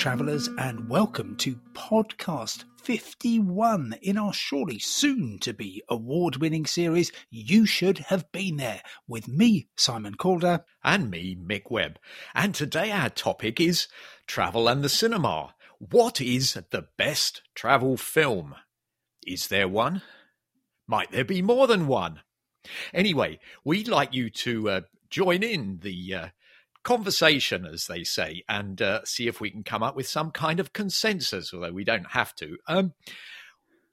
travellers, and welcome to podcast 51 in our surely soon to be award winning series, You Should Have Been There, with me, Simon Calder. And me, Mick Webb. And today our topic is travel and the cinema. What is the best travel film? Is there one? Might there be more than one? Anyway, we'd like you to uh, join in the uh, conversation, as they say, and uh, see if we can come up with some kind of consensus, although we don't have to. Um,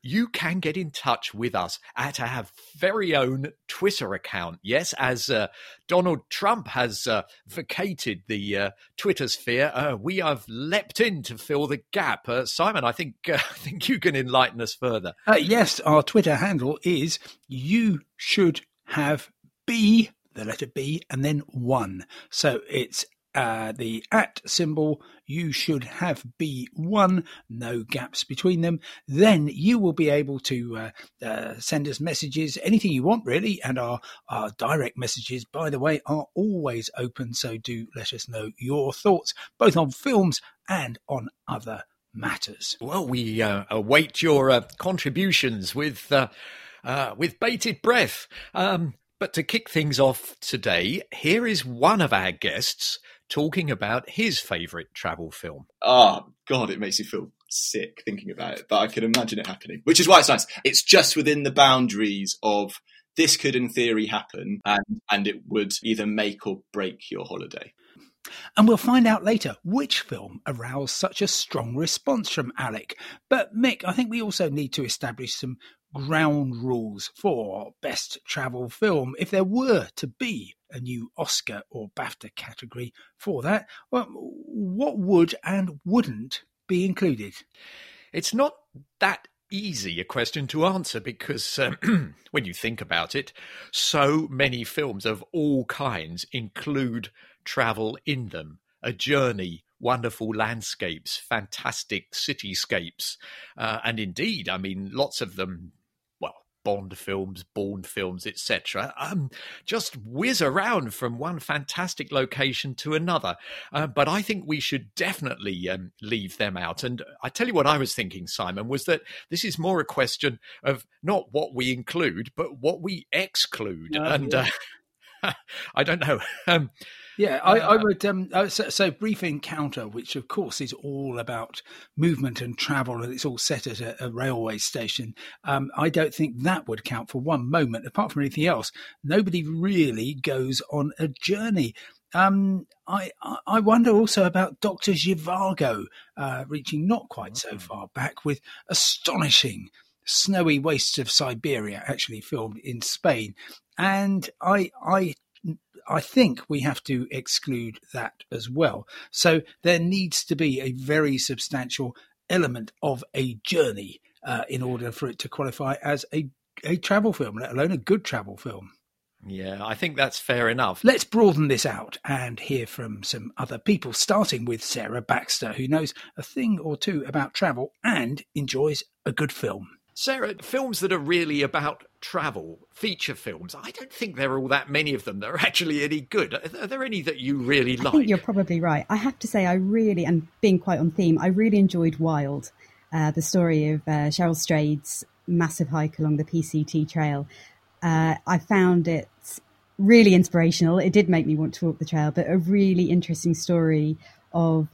you can get in touch with us at our very own Twitter account. Yes, as uh, Donald Trump has uh, vacated the uh, Twitter sphere, uh, we have leapt in to fill the gap. Uh, Simon, I think uh, I think you can enlighten us further. yes, our Twitter handle is you should have be the letter B, and then one. So it's uh, the at symbol, you should have B1, no gaps between them. Then you will be able to uh, uh, send us messages, anything you want, really. And our, our direct messages, by the way, are always open. So do let us know your thoughts, both on films and on other matters. Well, we uh, await your uh, contributions with. Uh, with bated breath. Um, but to kick things off today, here is one of our guests talking about his favourite travel film. Oh, God, it makes you feel sick thinking about it, but I can imagine it happening, which is why it's nice. It's just within the boundaries of this could, in theory, happen, and, and it would either make or break your holiday. And we'll find out later which film aroused such a strong response from Alec. But Mick, I think we also need to establish some ground rules for best travel film. If there were to be a new Oscar or BAFTA category for that, well, what would and wouldn't be included? It's not that easy a question to answer because um, when you think about it, so many films of all kinds include travel in them, a journey, wonderful landscapes, fantastic cityscapes. Uh, and indeed, I mean, lots of them well, Bond films, Bourne films, etc. Um, just whiz around from one fantastic location to another. Uh, but I think we should definitely um, leave them out. And I tell you what I was thinking, Simon, was that this is more a question of not what we include, but what we exclude. Uh, and yeah. uh, I don't know. Um, yeah, I, I uh, would. Um, uh, so, so, brief encounter, which of course is all about movement and travel, and it's all set at a, a railway station. Um, I don't think that would count for one moment. Apart from anything else, nobody really goes on a journey. Um, I, I wonder also about Doctor Zhivago, uh, reaching not quite so mm. far back with astonishing snowy wastes of Siberia, actually filmed in Spain. And I, I I think we have to exclude that as well. So there needs to be a very substantial element of a journey uh, in order for it to qualify as a, a travel film, let alone a good travel film. Yeah, I think that's fair enough. Let's broaden this out and hear from some other people, starting with Sarah Baxter, who knows a thing or two about travel and enjoys a good film. Sarah, films that are really about travel, feature films, I don't think there are all that many of them that are actually any good. Are there any that you really like? I think you're probably right. I have to say, I really, and being quite on theme, I really enjoyed Wild, uh, the story of uh, Cheryl Strayed's massive hike along the PCT trail. Uh, I found it really inspirational. It did make me want to walk the trail, but a really interesting story of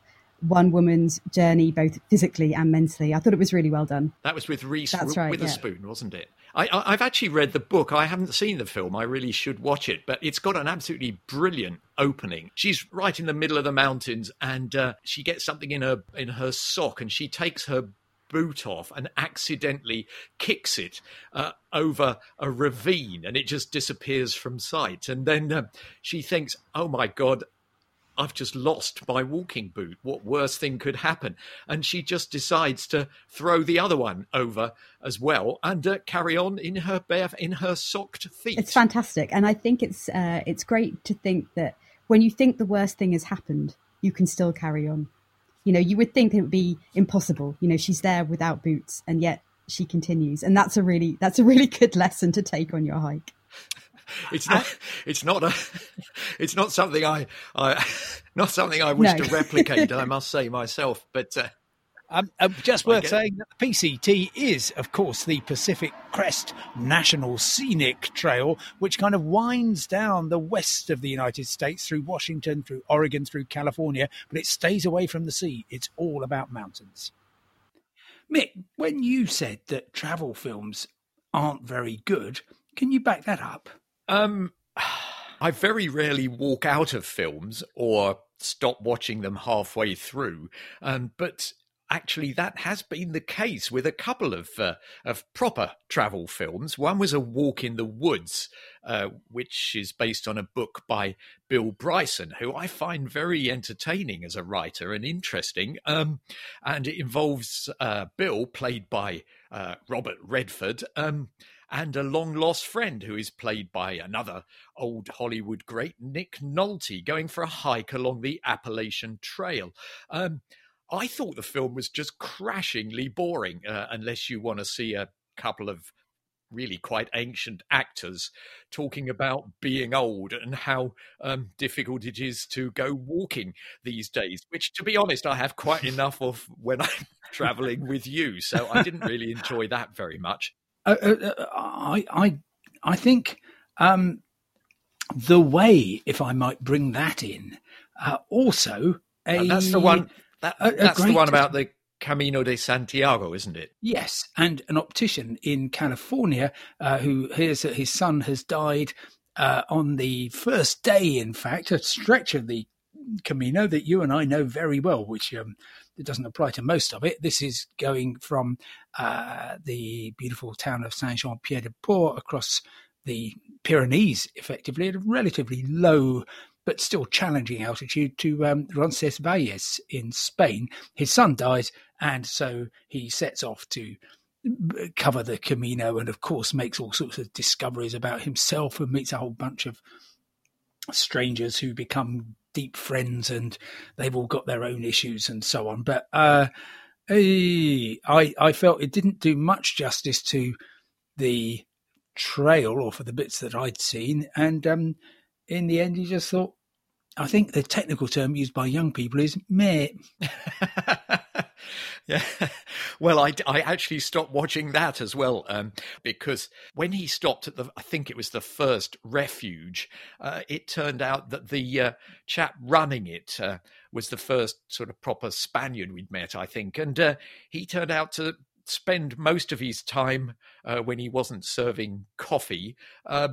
one woman's journey, both physically and mentally. I thought it was really well done. That was with Reese That's right, Witherspoon, yeah. wasn't it? I, have actually read the book. I haven't seen the film. I really should watch it, but it's got an absolutely brilliant opening. She's right in the middle of the mountains, and uh, she gets something in her in her sock, and she takes her boot off and accidentally kicks it uh, over a ravine and it just disappears from sight. And then uh, she thinks, oh my God, I've just lost my walking boot. What worse thing could happen? And she just decides to throw the other one over as well and uh, carry on in her bare in her socked feet. It's fantastic, and I think it's uh, it's great to think that when you think the worst thing has happened, you can still carry on. You know, you would think it would be impossible. You know, she's there without boots, and yet she continues, and that's a really that's a really good lesson to take on your hike. it's not. It's not a. It's not something I. I not something I wish no. to replicate. I must say myself, but. Uh, um, uh, just worth saying that the PCT is, of course, the Pacific Crest National Scenic Trail, which kind of winds down the west of the United States through Washington, through Oregon, through California, but it stays away from the sea. It's all about mountains. Mick, when you said that travel films aren't very good, can you back that up? Um, I very rarely walk out of films or stop watching them halfway through. Um, but actually that has been the case with a couple of uh, of proper travel films. One was A Walk in the Woods, uh, which is based on a book by Bill Bryson, who I find very entertaining as a writer and interesting. Um, and it involves uh, Bill, played by uh, Robert Redford. Um, and a long lost friend who is played by another old Hollywood great, Nick Nolte, going for a hike along the Appalachian Trail. Um, I thought the film was just crashingly boring, uh, unless you want to see a couple of really quite ancient actors talking about being old and how um, difficult it is to go walking these days, which, to be honest, I have quite enough of when I'm traveling with you. So I didn't really enjoy that very much. Uh, uh, uh I, I, I think um, the way, if I might bring that in, uh, also a, that's the one that, that's the one about the Camino de Santiago, isn't it? Yes, and an optician in California uh, who hears that his son has died uh, on the first day, in fact, a stretch of the Camino that you and I know very well, which um, it doesn't apply to most of it. This is going from uh, the beautiful town of Saint Jean Pied de Port across the Pyrenees, effectively at a relatively low but still challenging altitude to um, Roncesvalles in Spain. His son dies, and so he sets off to cover the Camino and, of course, makes all sorts of discoveries about himself and meets a whole bunch of strangers who become deep friends and they've all got their own issues and so on. But uh, I, I felt it didn't do much justice to the trail or for the bits that I'd seen. And um, in the end, he just thought, I think the technical term used by young people is mate. yeah. Well, I, I actually stopped watching that as well um, because when he stopped at the, I think it was the first refuge, uh, it turned out that the uh, chap running it uh, was the first sort of proper Spaniard we'd met, I think. And uh, he turned out to spend most of his time uh, when he wasn't serving coffee uh,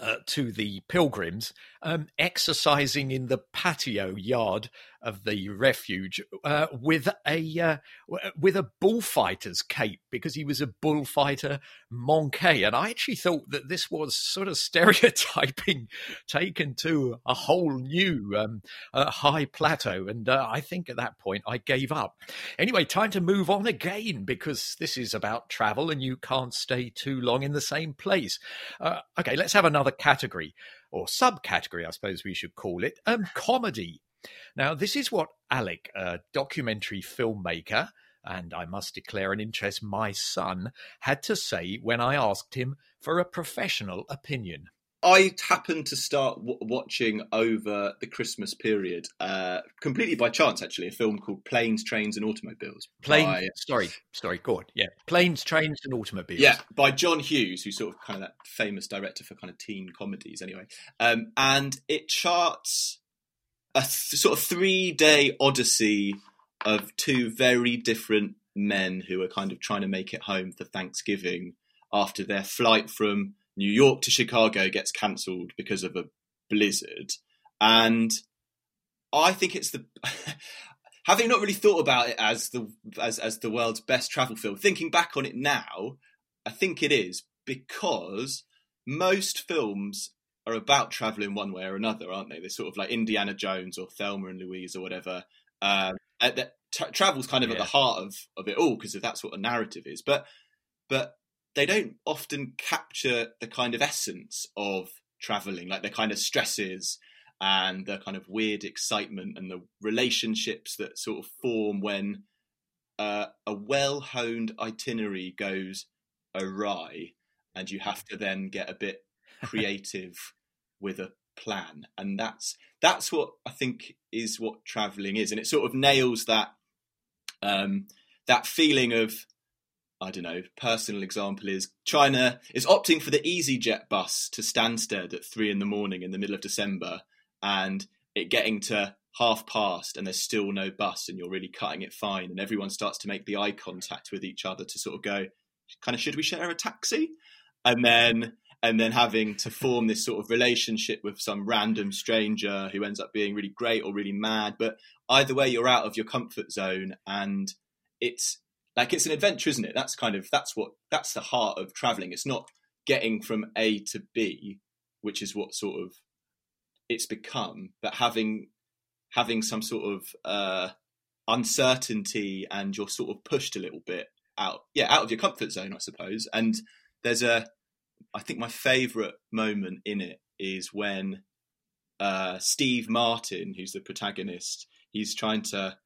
uh, to the pilgrims um, exercising in the patio yard of the refuge uh, with a uh, with a bullfighter's cape because he was a bullfighter Monkey, and I actually thought that this was sort of stereotyping taken to a whole new um, uh, high plateau, and uh, I think at that point I gave up. Anyway, time to move on again because this is about travel, and you can't stay too long in the same place. Uh, okay, let's have another category or subcategory, I suppose we should call it, um, comedy. Now, this is what Alec, a documentary filmmaker, and I must declare an interest my son, had to say when I asked him for a professional opinion. I happened to start w- watching over the Christmas period, uh, completely by chance, actually, a film called Planes, Trains, and Automobiles. Planes, by, sorry, sorry, go on. Yeah, Planes, Trains, and Automobiles. Yeah, by John Hughes, who's sort of kind of that famous director for kind of teen comedies, anyway. Um, and it charts a th- sort of three day odyssey of two very different men who are kind of trying to make it home for Thanksgiving after their flight from New York to Chicago gets cancelled because of a blizzard. And I think it's the having not really thought about it as the as as the world's best travel film. Thinking back on it now, I think it is because most films are about traveling one way or another, aren't they? They're sort of like Indiana Jones or Thelma and Louise or whatever. Um, that tra- travel's kind of yeah. at the heart of of it all because that's what a narrative is. But but they don't often capture the kind of essence of traveling, like the kind of stresses and the kind of weird excitement and the relationships that sort of form when uh, a well honed itinerary goes awry and you have to then get a bit creative with a plan, and that's that's what I think is what traveling is, and it sort of nails that um, that feeling of I don't know. Personal example is China is opting for the EasyJet bus to Stansted at three in the morning in the middle of December, and it getting to half past and there's still no bus, and you're really cutting it fine, and everyone starts to make the eye contact with each other to sort of go, kind of, should we share a taxi? And then and then having to form this sort of relationship with some random stranger who ends up being really great or really mad. But either way, you're out of your comfort zone, and it's like it's an adventure, isn't it? That's kind of that's what that's the heart of traveling. It's not getting from A to B, which is what sort of it's become, but having having some sort of uh, uncertainty and you're sort of pushed a little bit out, yeah, out of your comfort zone, I suppose. And there's a, I think my favourite moment in it is when uh, Steve Martin, who's the protagonist, he's trying to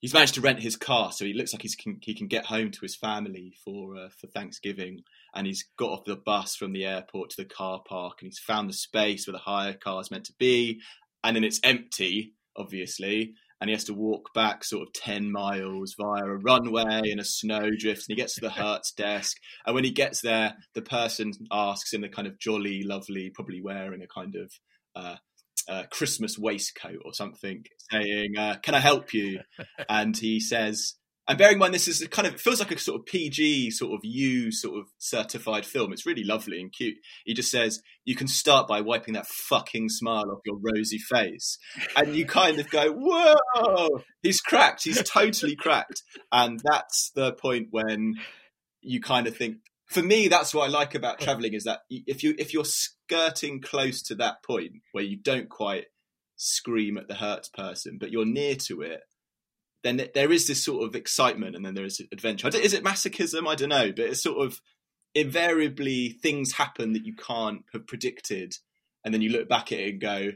he's managed to rent his car, so he looks like he's can, he can get home to his family for uh, for Thanksgiving. And he's got off the bus from the airport to the car park, and he's found the space where the hire car is meant to be, and then it's empty, obviously. And he has to walk back sort of 10 miles via a runway and a snowdrift. And he gets to the Hertz desk. And when he gets there, the person asks in a kind of jolly, lovely, probably wearing a kind of uh, uh, Christmas waistcoat or something, saying, uh, "Can I help you?" and he says, and bearing in mind this is kind of feels like a sort of PG sort of U sort of certified film. It's really lovely and cute. He just says you can start by wiping that fucking smile off your rosy face, and you kind of go, "Whoa, he's cracked. He's totally cracked." And that's the point when you kind of think, for me, that's what I like about traveling is that if you if you're skirting close to that point where you don't quite scream at the Hertz person, but you're near to it, then there is this sort of excitement, and then there is adventure. Is it masochism? I don't know, but it's sort of invariably things happen that you can't have predicted, and then you look back at it and go,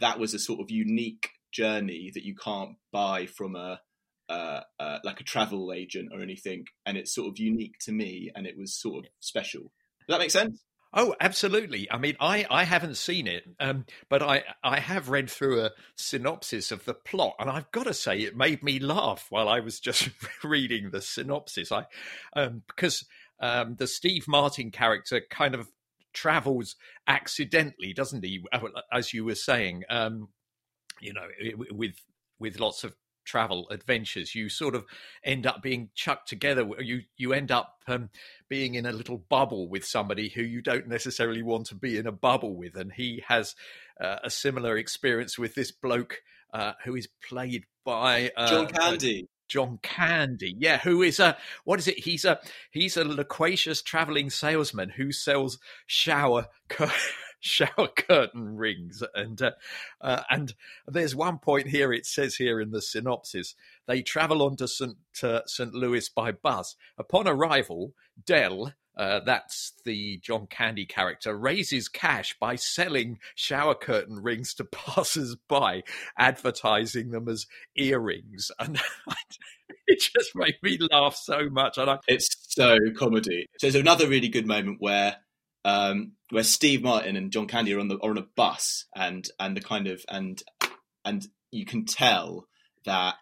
"That was a sort of unique journey that you can't buy from a uh, uh, like a travel agent or anything, and it's sort of unique to me, and it was sort of special. Does that make sense? Oh, absolutely. I mean, I, I haven't seen it, um, but I, I have read through a synopsis of the plot, and I've got to say it made me laugh while I was just reading the synopsis. I um, because um, the Steve Martin character kind of travels accidentally, doesn't he? As you were saying, um, you know, with with lots of travel adventures you sort of end up being chucked together you you end up um, being in a little bubble with somebody who you don't necessarily want to be in a bubble with and he has uh, a similar experience with this bloke uh, who is played by uh, John Candy John Candy, yeah, who is a what is it? He's a he's a loquacious traveling salesman who sells shower shower curtain rings. And uh, uh, and there's one point here. It says here in the synopsis they travel on to St. Uh, St. Louis by bus. Upon arrival, Dell. Uh, that's the John Candy character, raises cash by selling shower curtain rings to passers by, advertising them as earrings. And it just made me laugh so much. And I, it's so comedy. So there's another really good moment where um, where Steve Martin and John Candy are on the are on a bus, and and the kind of and and you can tell that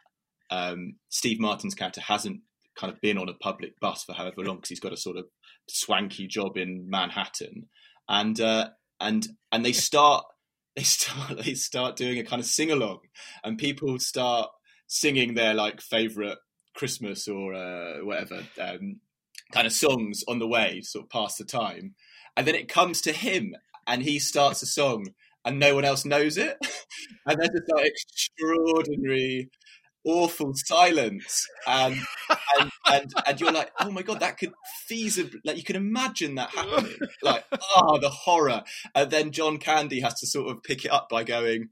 um, Steve Martin's character hasn't kind of been on a public bus for however long because he's got a sort of swanky job in Manhattan, and uh, and and they start they start they start doing a kind of sing along, and people start singing their like favorite Christmas or uh, whatever um, kind of songs on the way, sort of pass the time and then it comes to him and he starts a song and no one else knows it. And there's just extraordinary awful silence and, and and and you're like oh my god that could feasibly like you can imagine that happening. Like ah oh, the horror. And then john candy has to sort of pick it up by going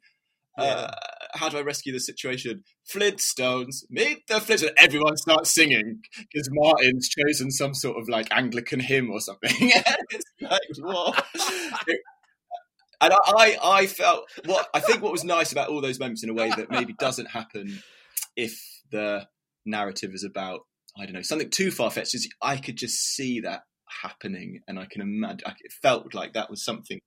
yeah. uh, how do I rescue the situation? Flintstones, meet the Flintstones. Everyone starts singing because Martin's chosen some sort of like Anglican hymn or something. it's like what? and I, I felt what I think what was nice about all those moments in a way that maybe doesn't happen if the narrative is about I don't know something too far fetched. Is I could just see that happening, and I can imagine it felt like that was something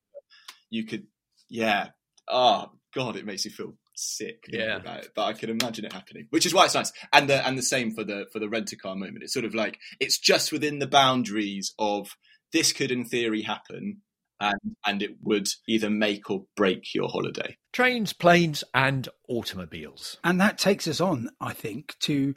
you could, yeah. Oh God, it makes you feel sick yeah. about it, but I can imagine it happening, which is why it's nice. And the and the same for the for the rent a car moment. It's sort of like it's just within the boundaries of this could in theory happen, and and it would either make or break your holiday. Trains, planes, and automobiles. And that takes us on, I think, to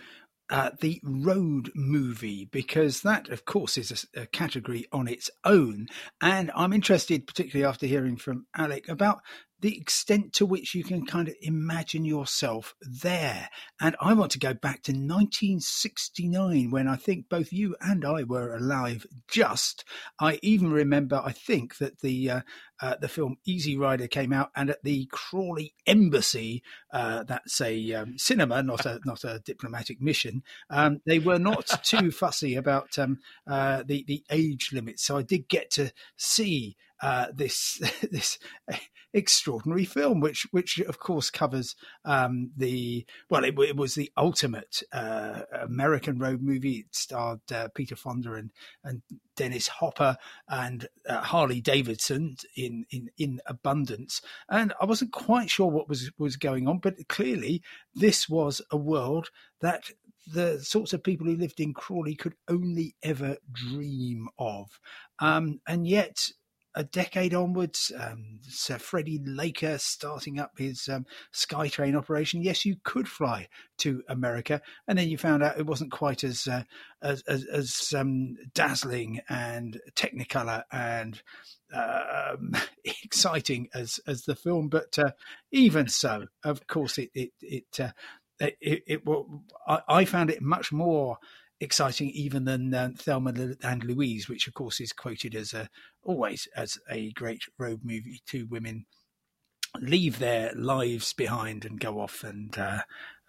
uh, the road movie because that, of course, is a, a, category on its own. And I'm interested, particularly after hearing from Alec, about the extent to which you can kind of imagine yourself there. And I want to go back to 1969 when I think both you and I were alive just. I even remember, I think, that the uh, uh, the film Easy Rider came out, and at the Crawley Embassy, uh, that's a um, cinema, not a not a diplomatic mission. Um, they were not too fussy about um, uh, the the age limit, so I did get to see uh, this this extraordinary film, which which of course covers um, the well, it, it, was the ultimate uh, American road movie. It starred uh, Peter Fonda and and Dennis Hopper and uh, Harley Davidson in, in in abundance. And I wasn't quite sure what was was going on, but clearly this was a world that the sorts of people who lived in Crawley could only ever dream of. Um, and yet, a decade onwards, um, Sir Freddie Laker starting up his um, SkyTrain operation. Yes, you could fly to America, and then you found out it wasn't quite as uh, as, as, as um, dazzling and Technicolor and um, exciting as as the film. But uh, even so, of course, it it it. Uh, it, it, it, I, I found it much more exciting even than uh, Thelma and Louise, which of course is quoted as a always as a great road movie. Two women leave their lives behind and go off and uh,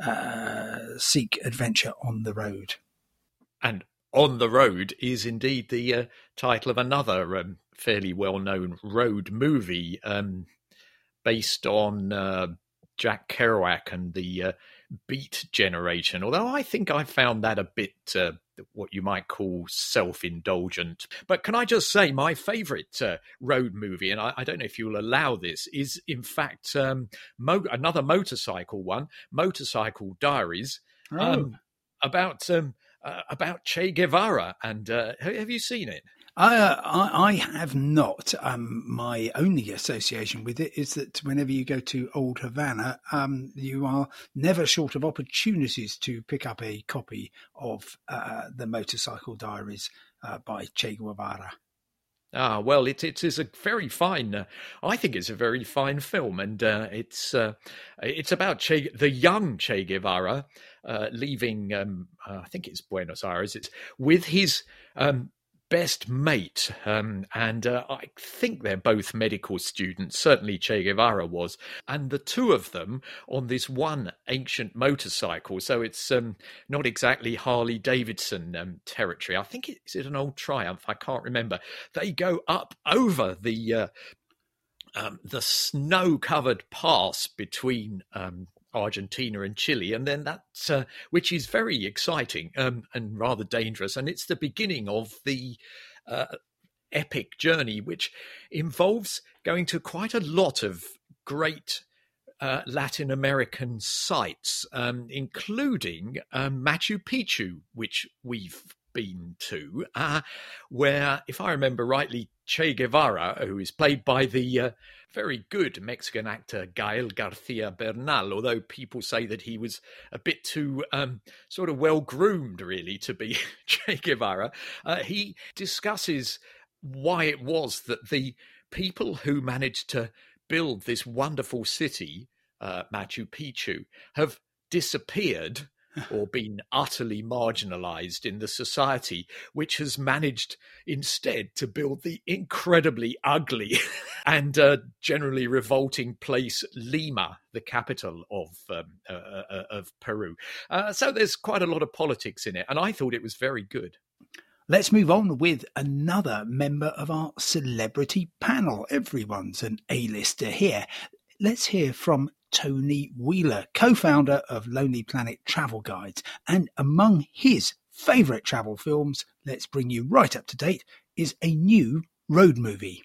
uh, seek adventure on the road. And on the road is indeed the uh, title of another um, fairly well-known road movie um, based on uh, Jack Kerouac and the uh, beat generation. Although I think I found that a bit uh, what you might call self indulgent. But can I just say, my favourite uh, road movie, and I, I, don't know if you'll allow this, is in fact um, mo- another motorcycle one, Motorcycle Diaries, oh. um, about. Um, uh, about Che Guevara, and uh, have you seen it? I, uh, I, I have not. Um, my only association with it is that whenever you go to Old Havana, um, you are never short of opportunities to pick up a copy of uh, the Motorcycle Diaries uh, by Che Guevara. Ah, well, it, it is a very fine. Uh, I think it's a very fine film, and uh, it's uh, it's about che, the young Che Guevara uh, leaving. Um, uh, I think it's Buenos Aires. It's with his um, best mate. Um, and uh, I think they're both medical students. Certainly Che Guevara was. And the two of them on this one ancient motorcycle. So it's um, not exactly Harley Davidson um, territory. I think it, is it an old Triumph? I can't remember. They go up over the. Uh, um, the snow covered pass between um, Argentina and Chile, and then that's uh, which is very exciting um, and rather dangerous, and it's the beginning of the uh, epic journey, which involves going to quite a lot of great. Uh, Latin American sites, um, including um, Machu Picchu, which we've been to, uh, where, if I remember rightly, Che Guevara, who is played by the uh, very good Mexican actor Gael Garcia Bernal, although people say that he was a bit too um, sort of well groomed, really, to be Che Guevara. Uh, he discusses why it was that the people who managed to build this wonderful city, uh, Machu Picchu, have disappeared or been utterly marginalized in the society, which has managed instead to build the incredibly ugly and uh, generally revolting place Lima, the capital of um, uh, uh, uh, of Peru. Uh, so there's quite a lot of politics in it, and I thought it was very good. Let's move on with another member of our celebrity panel. Everyone's an A-lister here. Let's hear from Tony Wheeler, co founder of Lonely Planet Travel Guides, and among his favourite travel films, let's bring you right up to date, is a new road movie.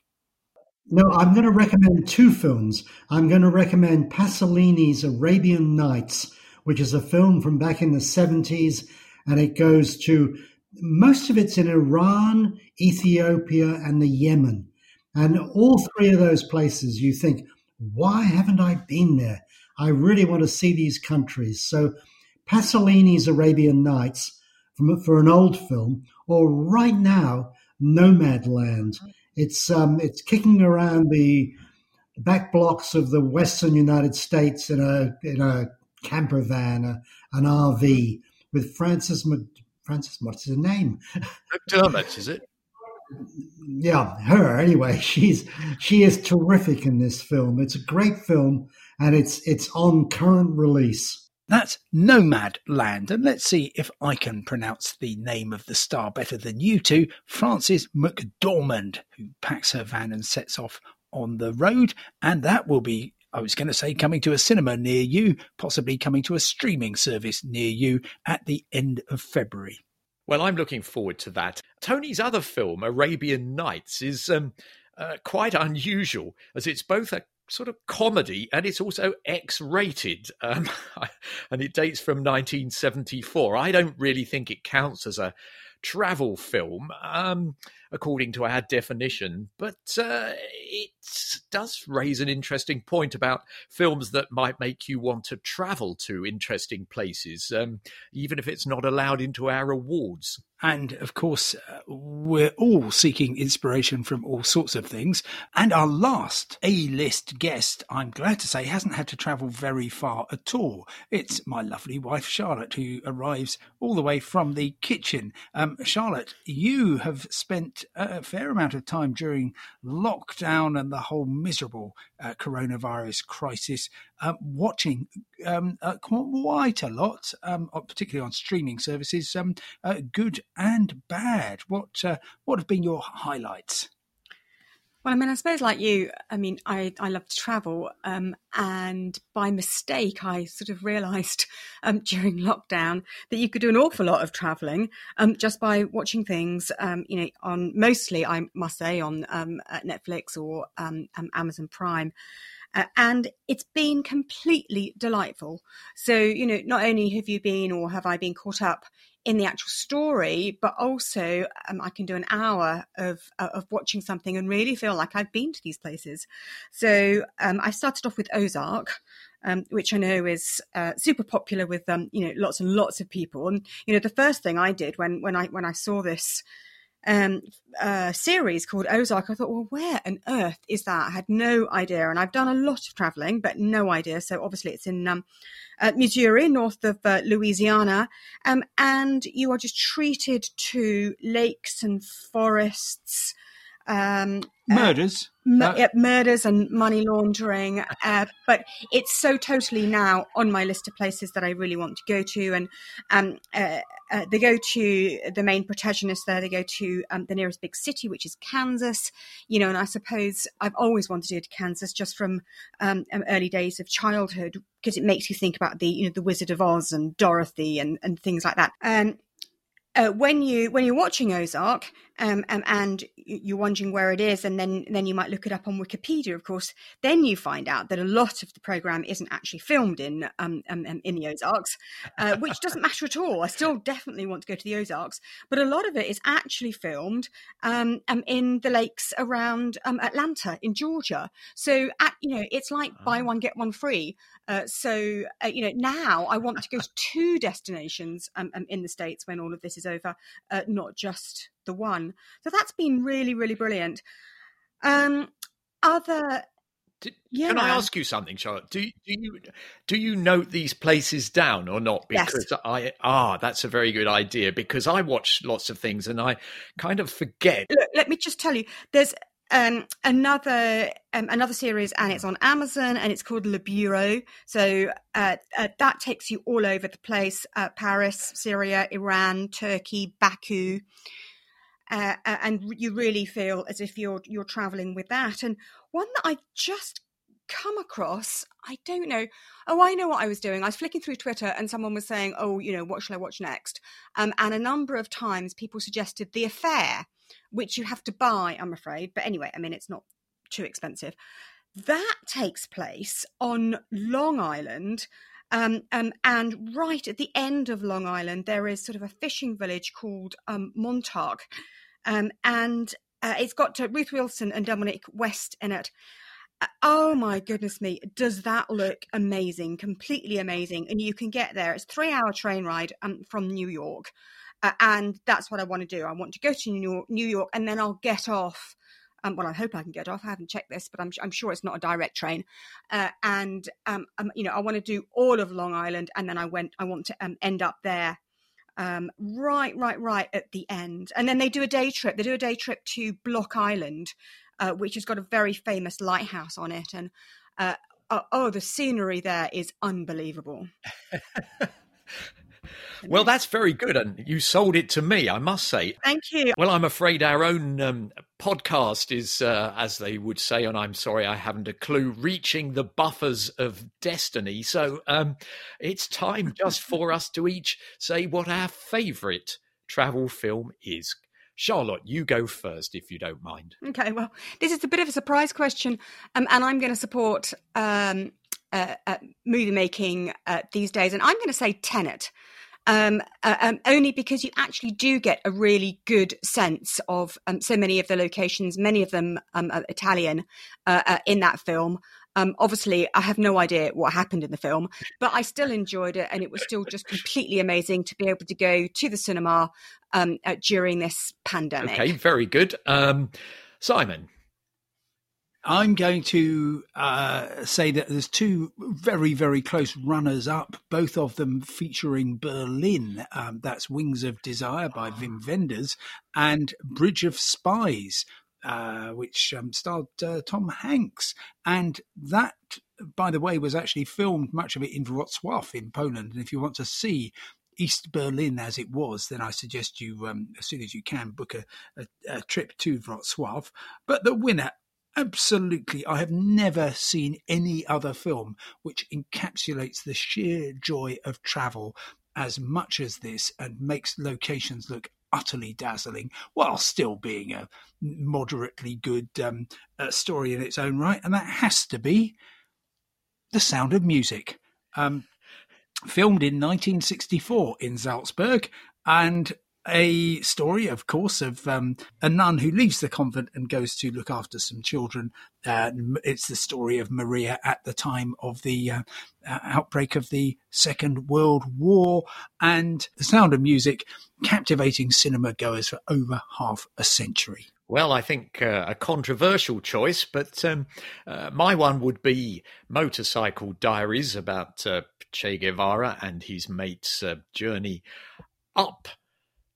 No, I'm going to recommend two films. I'm going to recommend Pasolini's Arabian Nights, which is a film from back in the 70s, and it goes to most of it's in Iran, Ethiopia, and the Yemen. And all three of those places, you think, why haven't I been there? I really want to see these countries. So, Pasolini's Arabian Nights from, for an old film, or right now, Nomadland. It's um, it's kicking around the back blocks of the western United States in a in a camper van, a, an RV with Francis Mc, Frances. What's her name? McDermott, is it? Yeah, her. Anyway, she's she is terrific in this film. It's a great film, and it's it's on current release. That's Nomad Land, and let's see if I can pronounce the name of the star better than you two. Frances McDormand, who packs her van and sets off on the road, and that will be I was going to say coming to a cinema near you, possibly coming to a streaming service near you at the end of February. Well, I'm looking forward to that. Tony's other film, Arabian Nights, is um, uh, quite unusual as it's both a sort of comedy and it's also X rated. Um, and it dates from 1974. I don't really think it counts as a travel film, um, according to our definition, but uh, it does raise an interesting point about films that might make you want to travel to interesting places, um, even if it's not allowed into our awards. And of course, uh, we're all seeking inspiration from all sorts of things. And our last A list guest, I'm glad to say, hasn't had to travel very far at all. It's my lovely wife, Charlotte, who arrives all the way from the kitchen. Um, Charlotte, you have spent a fair amount of time during lockdown and the whole miserable uh, coronavirus crisis um, watching um, uh, quite a lot, um, particularly on streaming services, um, uh, good and bad. What uh, what have been your highlights? Well, I mean, I suppose like you, I mean, I, I love to travel. Um, and by mistake, I sort of realized um, during lockdown that you could do an awful lot of traveling um, just by watching things, um, you know, on mostly, I must say, on um, Netflix or um, Amazon Prime. Uh, and it's been completely delightful. So, you know, not only have you been or have I been caught up in the actual story, but also um, I can do an hour of uh, of watching something and really feel like I've been to these places. So um, I started off with Ozark, um, which I know is uh, super popular with um, you know lots and lots of people. And you know the first thing I did when when I when I saw this um, uh, series called Ozark, I thought, well, where on earth is that? I had no idea. And I've done a lot of traveling, but no idea. So obviously it's in um, uh, Missouri, north of uh, Louisiana. Um, and you are just treated to lakes and forests. Um, uh, Murders uh, murders and money laundering. Uh, but it's so totally now on my list of places that I really want to go to. And um, uh, uh, they go to the main protagonist there. They go to um, the nearest big city, which is Kansas. You know, and I suppose I've always wanted to go to Kansas just from um, um early days of childhood because it makes you think about the you know the Wizard of Oz and Dorothy and and things like that. Um, uh, when you when you're watching Ozark um, um, and you're wondering where it is, and then then you might look it up on Wikipedia. Of course, then you find out that a lot of the program isn't actually filmed in um, um, um in the Ozarks, uh, which doesn't matter at all. I still definitely want to go to the Ozarks, but a lot of it is actually filmed um, in the lakes around Atlanta in Georgia. So at, you know, it's like buy ah. one get one free. Uh, so uh, you know, now I want to go to two destinations in the states when all of this is over, uh, not just the one. So that's been really, really brilliant. Um, other did, yeah. Can I ask you something, Charlotte? Do, do you do you note these places down or not? Because yes. I ah, that's a very good idea. Because I watch lots of things and I kind of forget. Look, let me just tell you, there's um, another um, another series, and it's on Amazon, and it's called Le Bureau. So uh, uh, that takes you all over the place: uh, Paris, Syria, Iran, Turkey, Baku. Uh, and you really feel as if you're you're traveling with that. And one that I just come across, I don't know. Oh, I know what I was doing. I was flicking through Twitter and someone was saying, oh, you know, what shall I watch next? Um, and a number of times people suggested The Affair, which you have to buy, I'm afraid. But anyway, I mean, it's not too expensive. That takes place on Long Island. Um, um, and right at the end of Long Island, there is sort of a fishing village called um, Montauk. Um, and uh, it's got uh, Ruth Wilson and Dominic West in it. Uh, oh my goodness me, does that look amazing? Completely amazing. And you can get there. It's three hour train ride um, from New York. Uh, and that's what I want to do. I want to go to New York, New York and then I'll get off. Um, well, I hope I can get off. I haven't checked this, but I'm, I'm sure it's not a direct train. Uh, and um, um, you know, I want to do all of Long Island, and then I went. I want to um, end up there um, right, right, right at the end. And then they do a day trip. They do a day trip to Block Island, uh, which has got a very famous lighthouse on it. And uh, oh, oh, the scenery there is unbelievable. Well, that's very good, and you sold it to me, I must say. Thank you. Well, I'm afraid our own um, podcast is, uh, as they would say, and I'm sorry I haven't a clue, reaching the buffers of destiny. So um, it's time just for us to each say what our favourite travel film is. Charlotte, you go first if you don't mind. Okay, well, this is a bit of a surprise question, um, and I'm going to support um, uh, uh, movie making uh, these days, and I'm going to say Tenet um, uh, um, only because you actually do get a really good sense of um, so many of the locations, many of them um, Italian, uh, uh, in that film. Um, obviously, I have no idea what happened in the film, but I still enjoyed it, and it was still just completely amazing to be able to go to the cinema um, uh, during this pandemic. Okay, very good. Simon. I'm going to uh, say that there's two very, very close runners up, both of them featuring Berlin. Um, that's Wings of Desire by Wim Wenders and Bridge of Spies, uh, which um, starred uh, Tom Hanks. And that, by the way, was actually filmed, much of it in Wrocław in Poland. And if you want to see East Berlin as it was, then I suggest you, um, as soon as you can, book a, a, a trip to Wrocław. But the winner absolutely, I have never seen any other film which encapsulates the sheer joy of travel as much as this and makes locations look utterly dazzling while still being a moderately good um, uh, story in its own right. And that has to be The Sound of Music. Um, filmed in 1964 in Salzburg and a story, of course, of um, a nun who leaves the convent and goes to look after some children. Uh, it's the story of Maria at the time of the uh, uh, outbreak of the Second World War, and the sound of music captivating cinema goers for over half a century. Well, I think uh, a controversial choice, but um, uh, my one would be Motorcycle Diaries about uh, Che Guevara and his mate's uh, journey up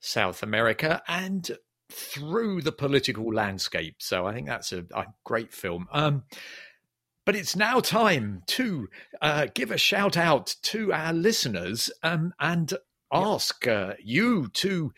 South America and through the political landscape. So I think that's a, a great film. Um, but it's now time to uh, give a shout out to our listeners um, and ask uh, you to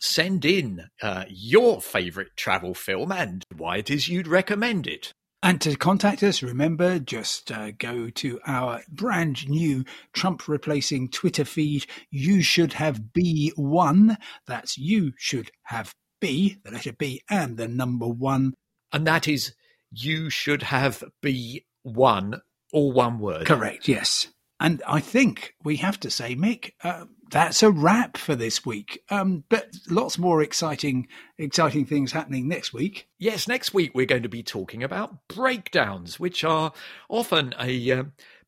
send in uh, your favorite travel film and why it is you'd recommend it. And to contact us, remember, just uh, go to our brand new Trump replacing Twitter feed. You should have B1. That's you should have B, the letter B, and the number one. And that is you should have B1, all one word. Correct, yes. And I think we have to say, Mick, uh, that's a wrap for this week. Um, but lots more exciting, exciting things happening next week. Yes, next week we're going to be talking about breakdowns, which are often a uh,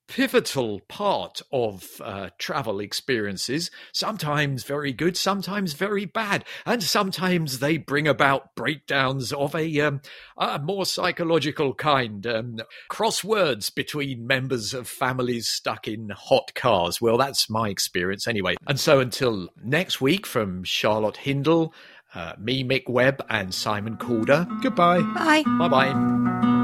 pivotal part of uh, travel experiences, sometimes very good, sometimes very bad, and sometimes they bring about breakdowns of a, um, a more psychological kind. Um, crosswords between members of families stuck in hot cars. Well, that's my experience anyway. And so until next week, from Charlotte Hindle, uh, me, Mick Webb, and Simon Calder. Goodbye. Bye. Bye bye.